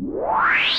Why?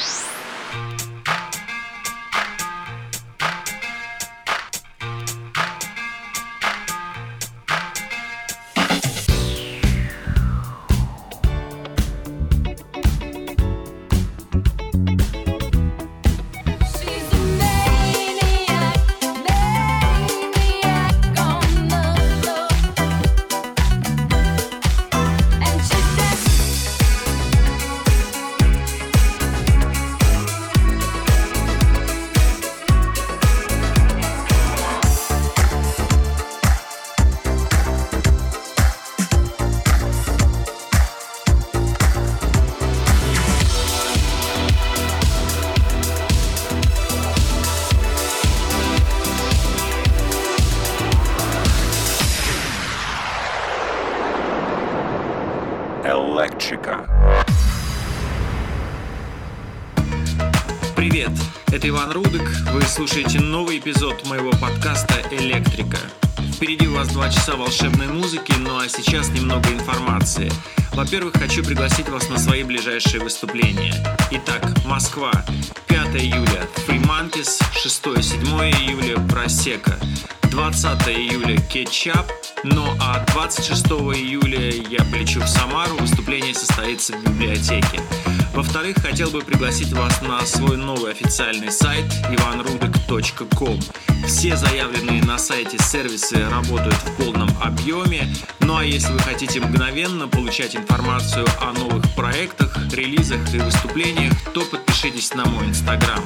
Слушаете новый эпизод моего подкаста «Электрика». Впереди у вас два часа волшебной музыки, ну а сейчас немного информации. Во-первых, хочу пригласить вас на свои ближайшие выступления. Итак, Москва, 5 июля, Free Monkeys, 6-7 июля, Просека, 20 июля, Кетчап, ну а 26 июля я полечу в Самару, выступление состоится в библиотеке. Во-вторых, хотел бы пригласить вас на свой новый официальный сайт ivanrudek.com. Все заявленные на сайте сервисы работают в полном объеме, ну а если вы хотите мгновенно получать информацию о новых проектах, релизах и выступлениях, то подпишитесь на мой инстаграм.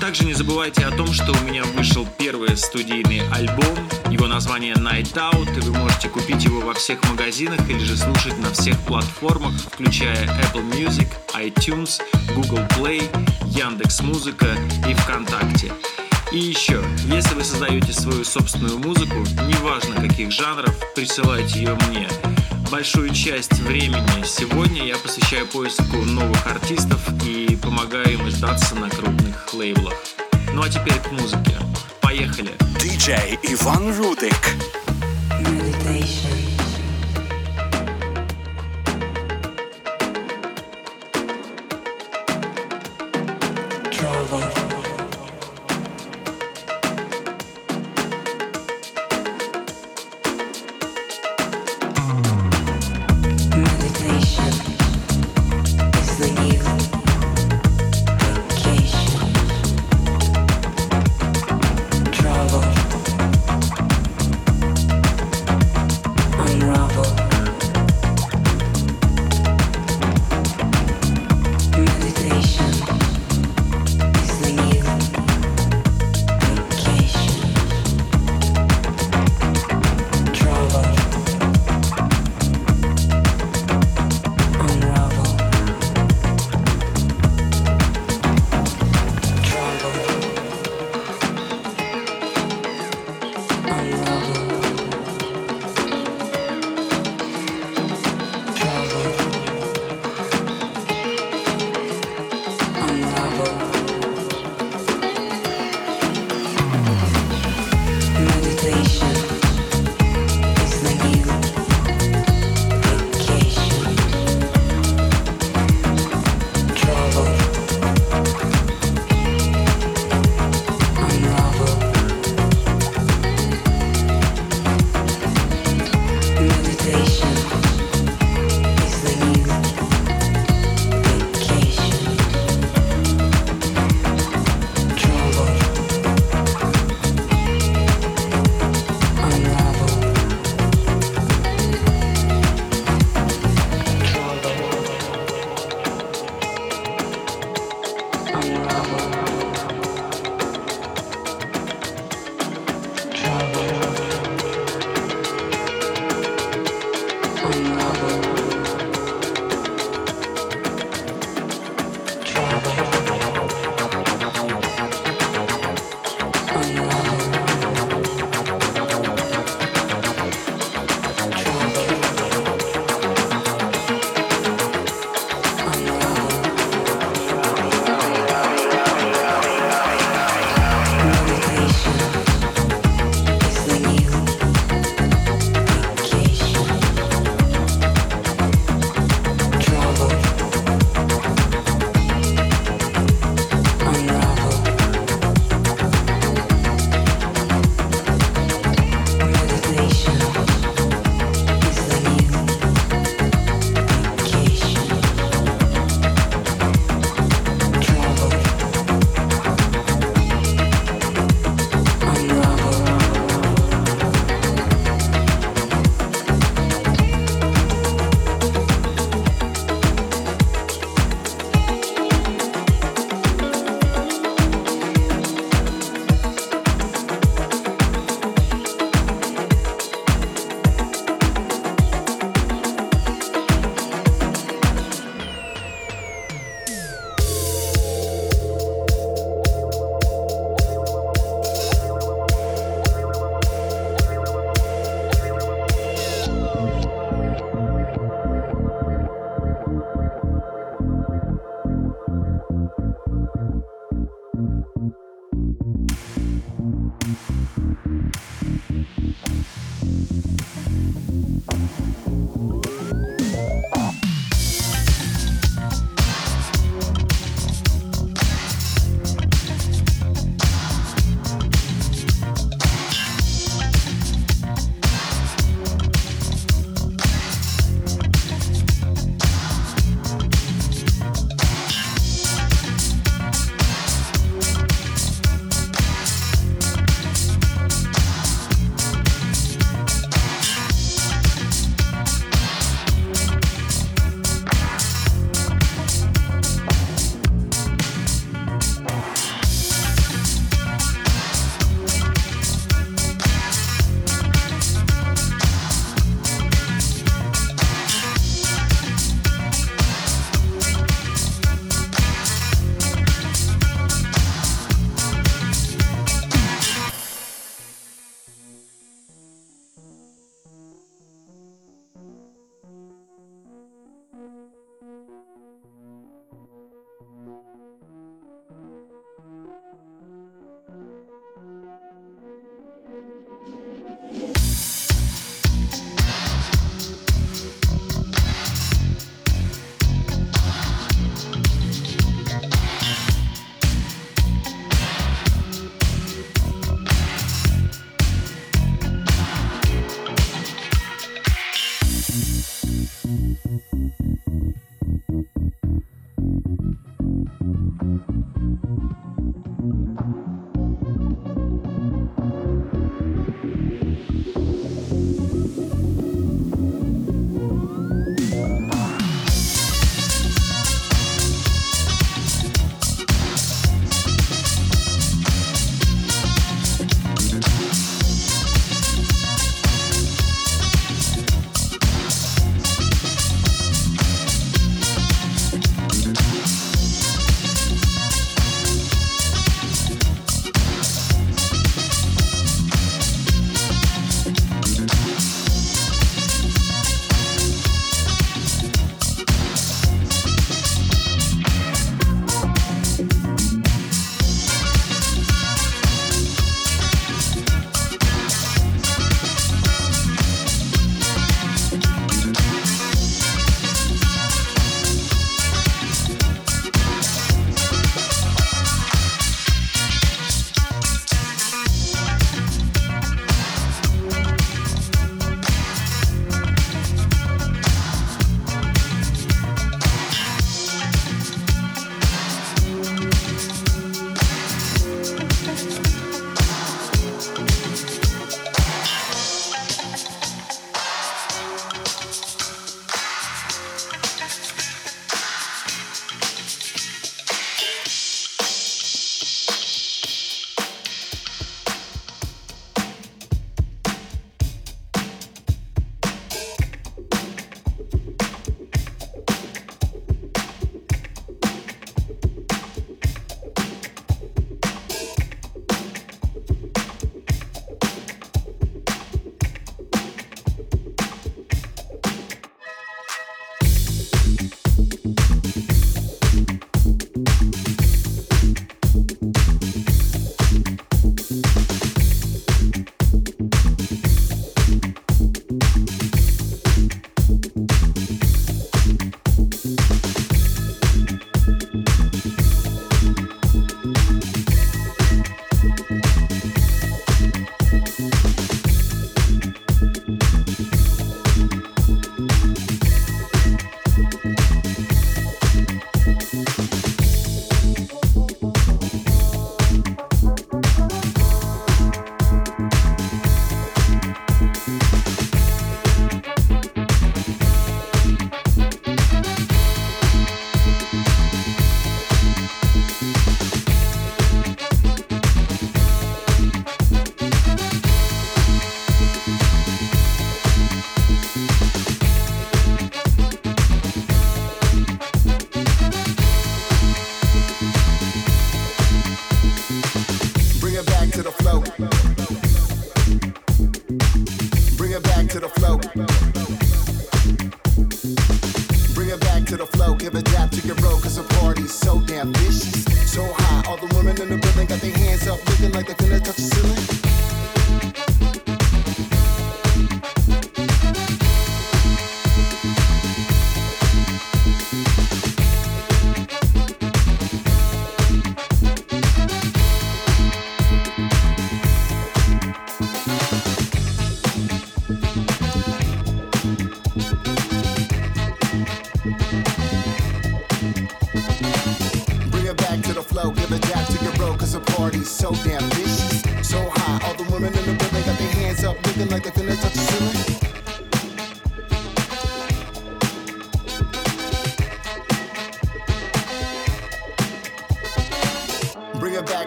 Также не забывайте о том, что у меня вышел первый студийный альбом. Его название Night Out, и вы можете купить его во всех магазинах или же слушать на всех платформах, включая Apple Music, iTunes, Google Play, Яндекс Музыка и ВКонтакте. И еще, если вы создаете свою собственную музыку, неважно каких жанров, присылайте ее мне. Большую часть времени сегодня я посвящаю поиску новых артистов и помогаю им издаться на крупных лейблах. Ну а теперь к музыке. Поехали! DJ Иван Рудик.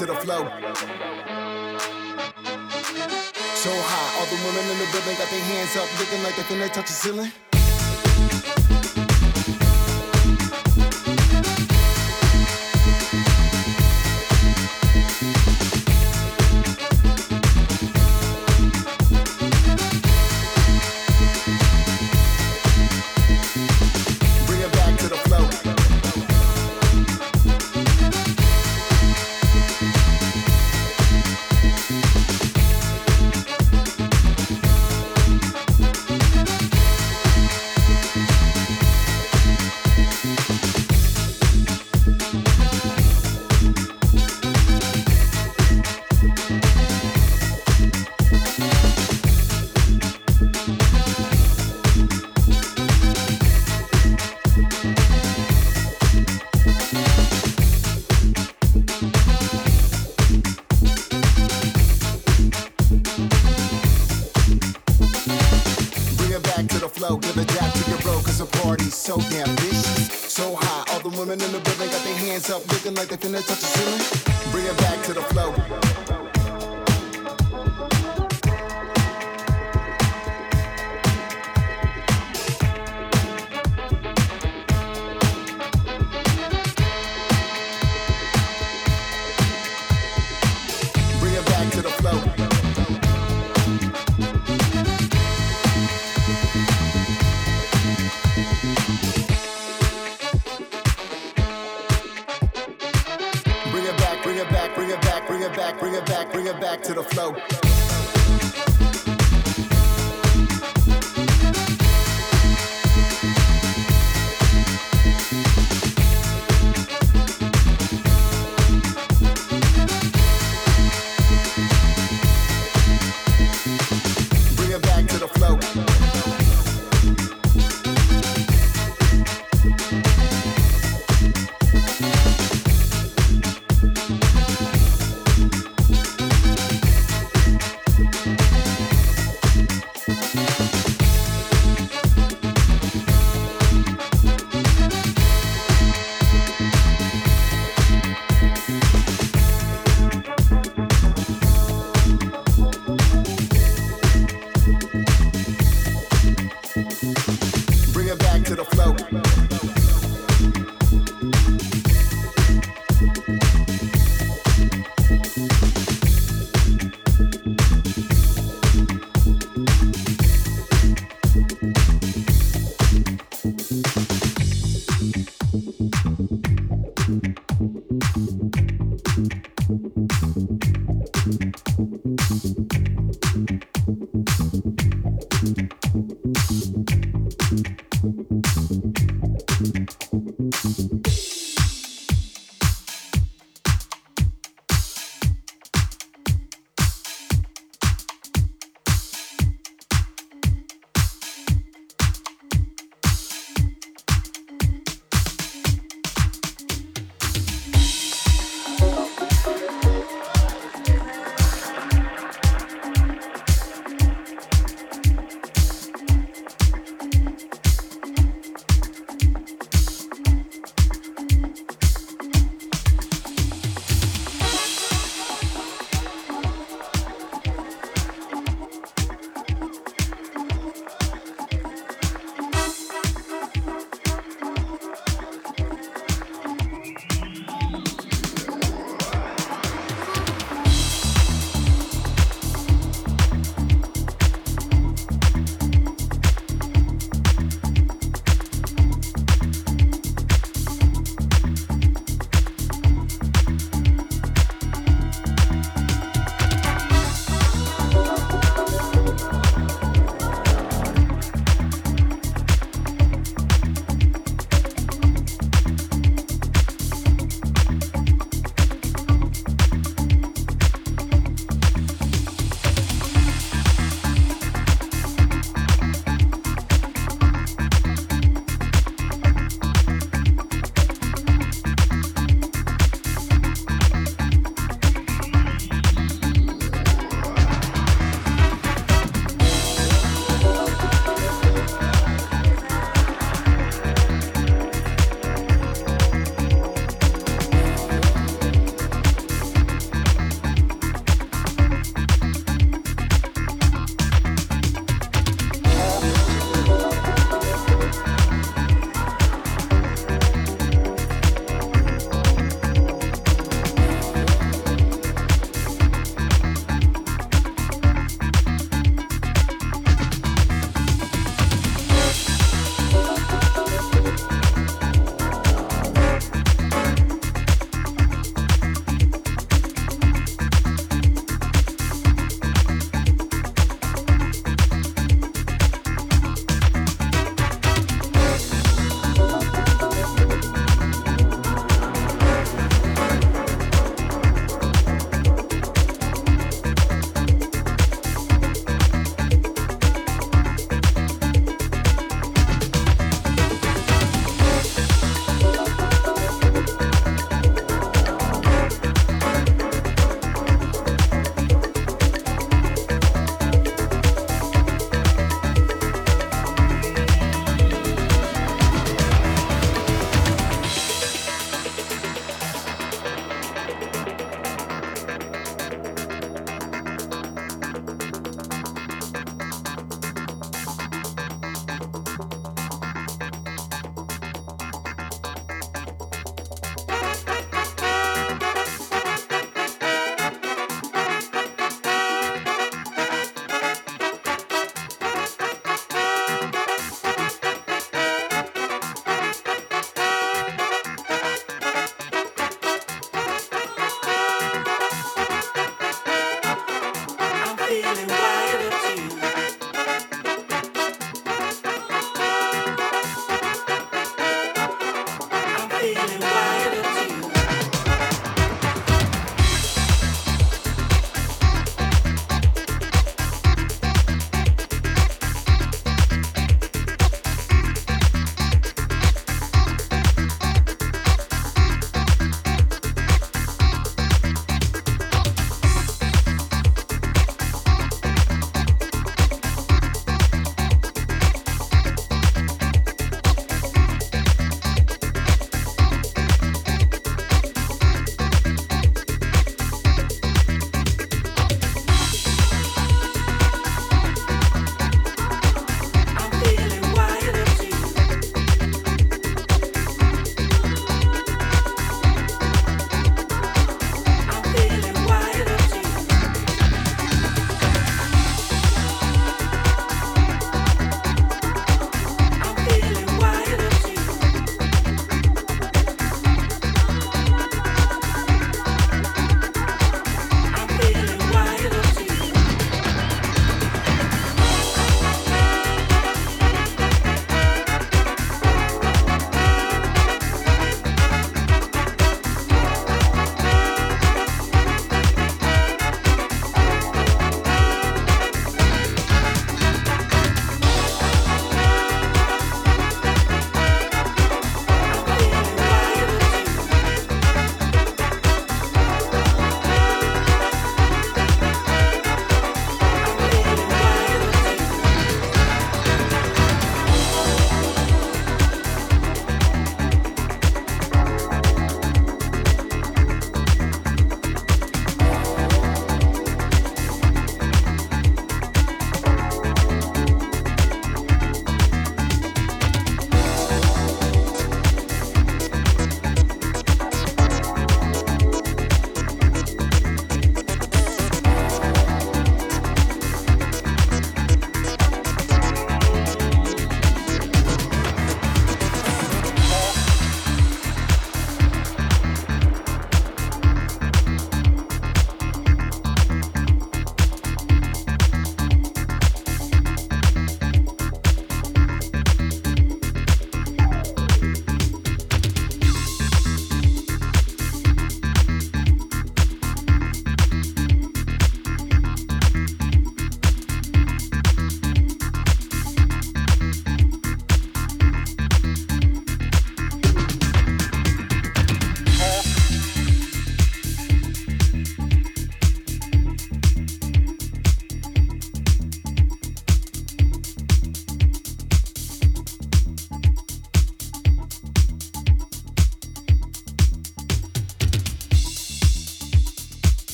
to the flow. So high, all the women in the building got their hands up, looking like they think touch the ceiling.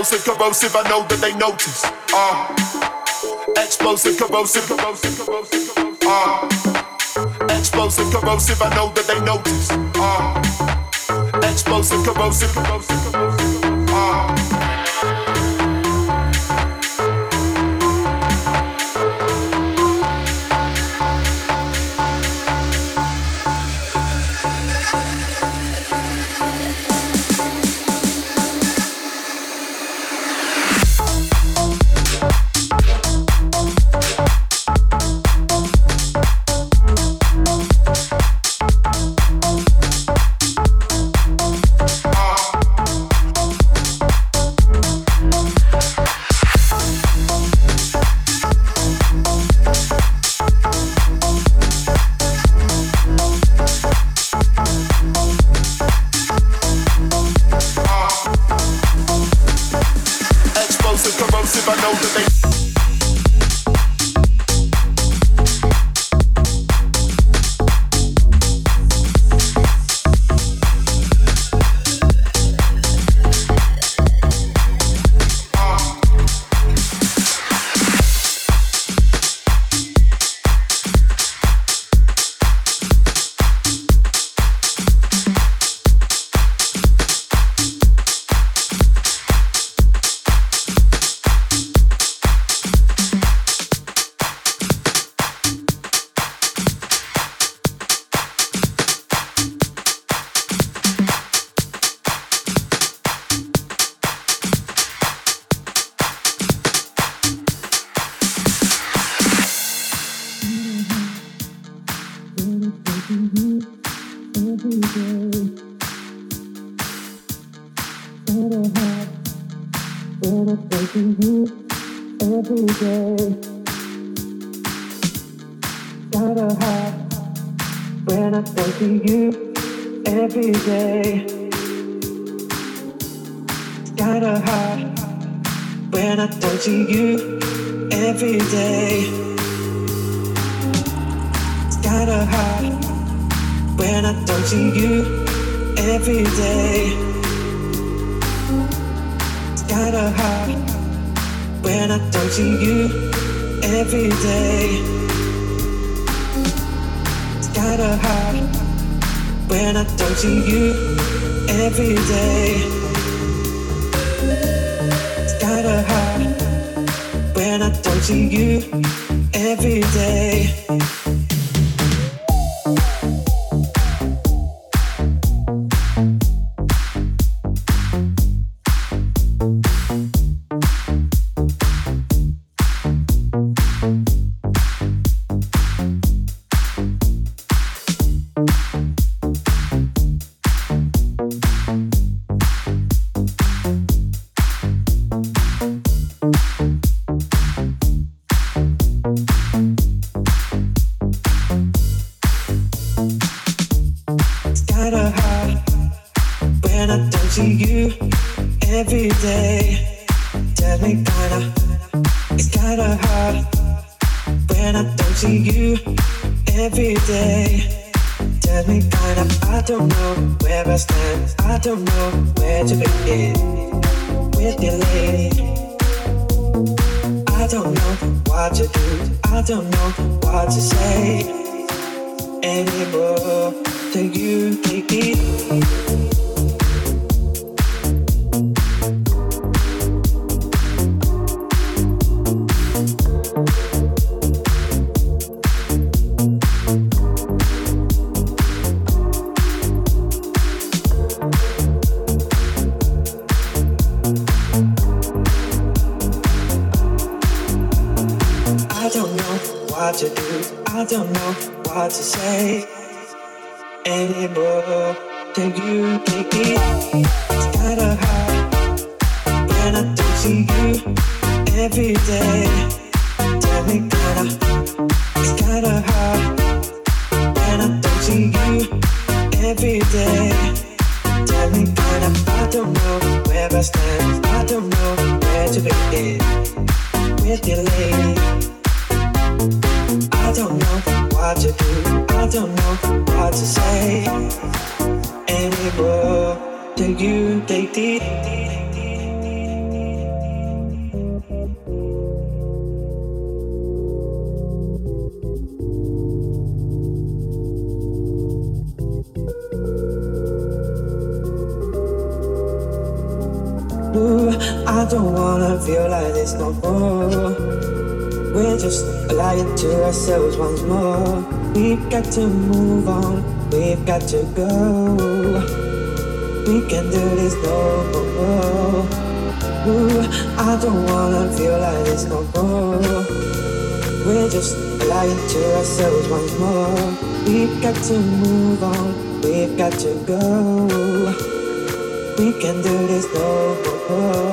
Explosive, corrosive. I know that they notice. Uh, explosive, corrosive, corrosive, corrosive. Uh, explosive, corrosive. I know that they notice. Uh, explosive, corrosive, corrosive, corrosive. hard when I don't see you every day. Tell me kind of, I don't know where I stand. I don't know where to begin with your lady. I don't know what to do. I don't know what to say anymore. Till you take me. lying to ourselves once more. We've got to move on, we've got to go. We can do this no.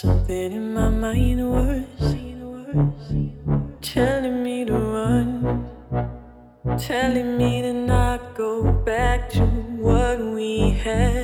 Something in my mind was telling me to run, telling me to not go back to what we had.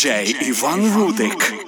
DJ Иван Рудик.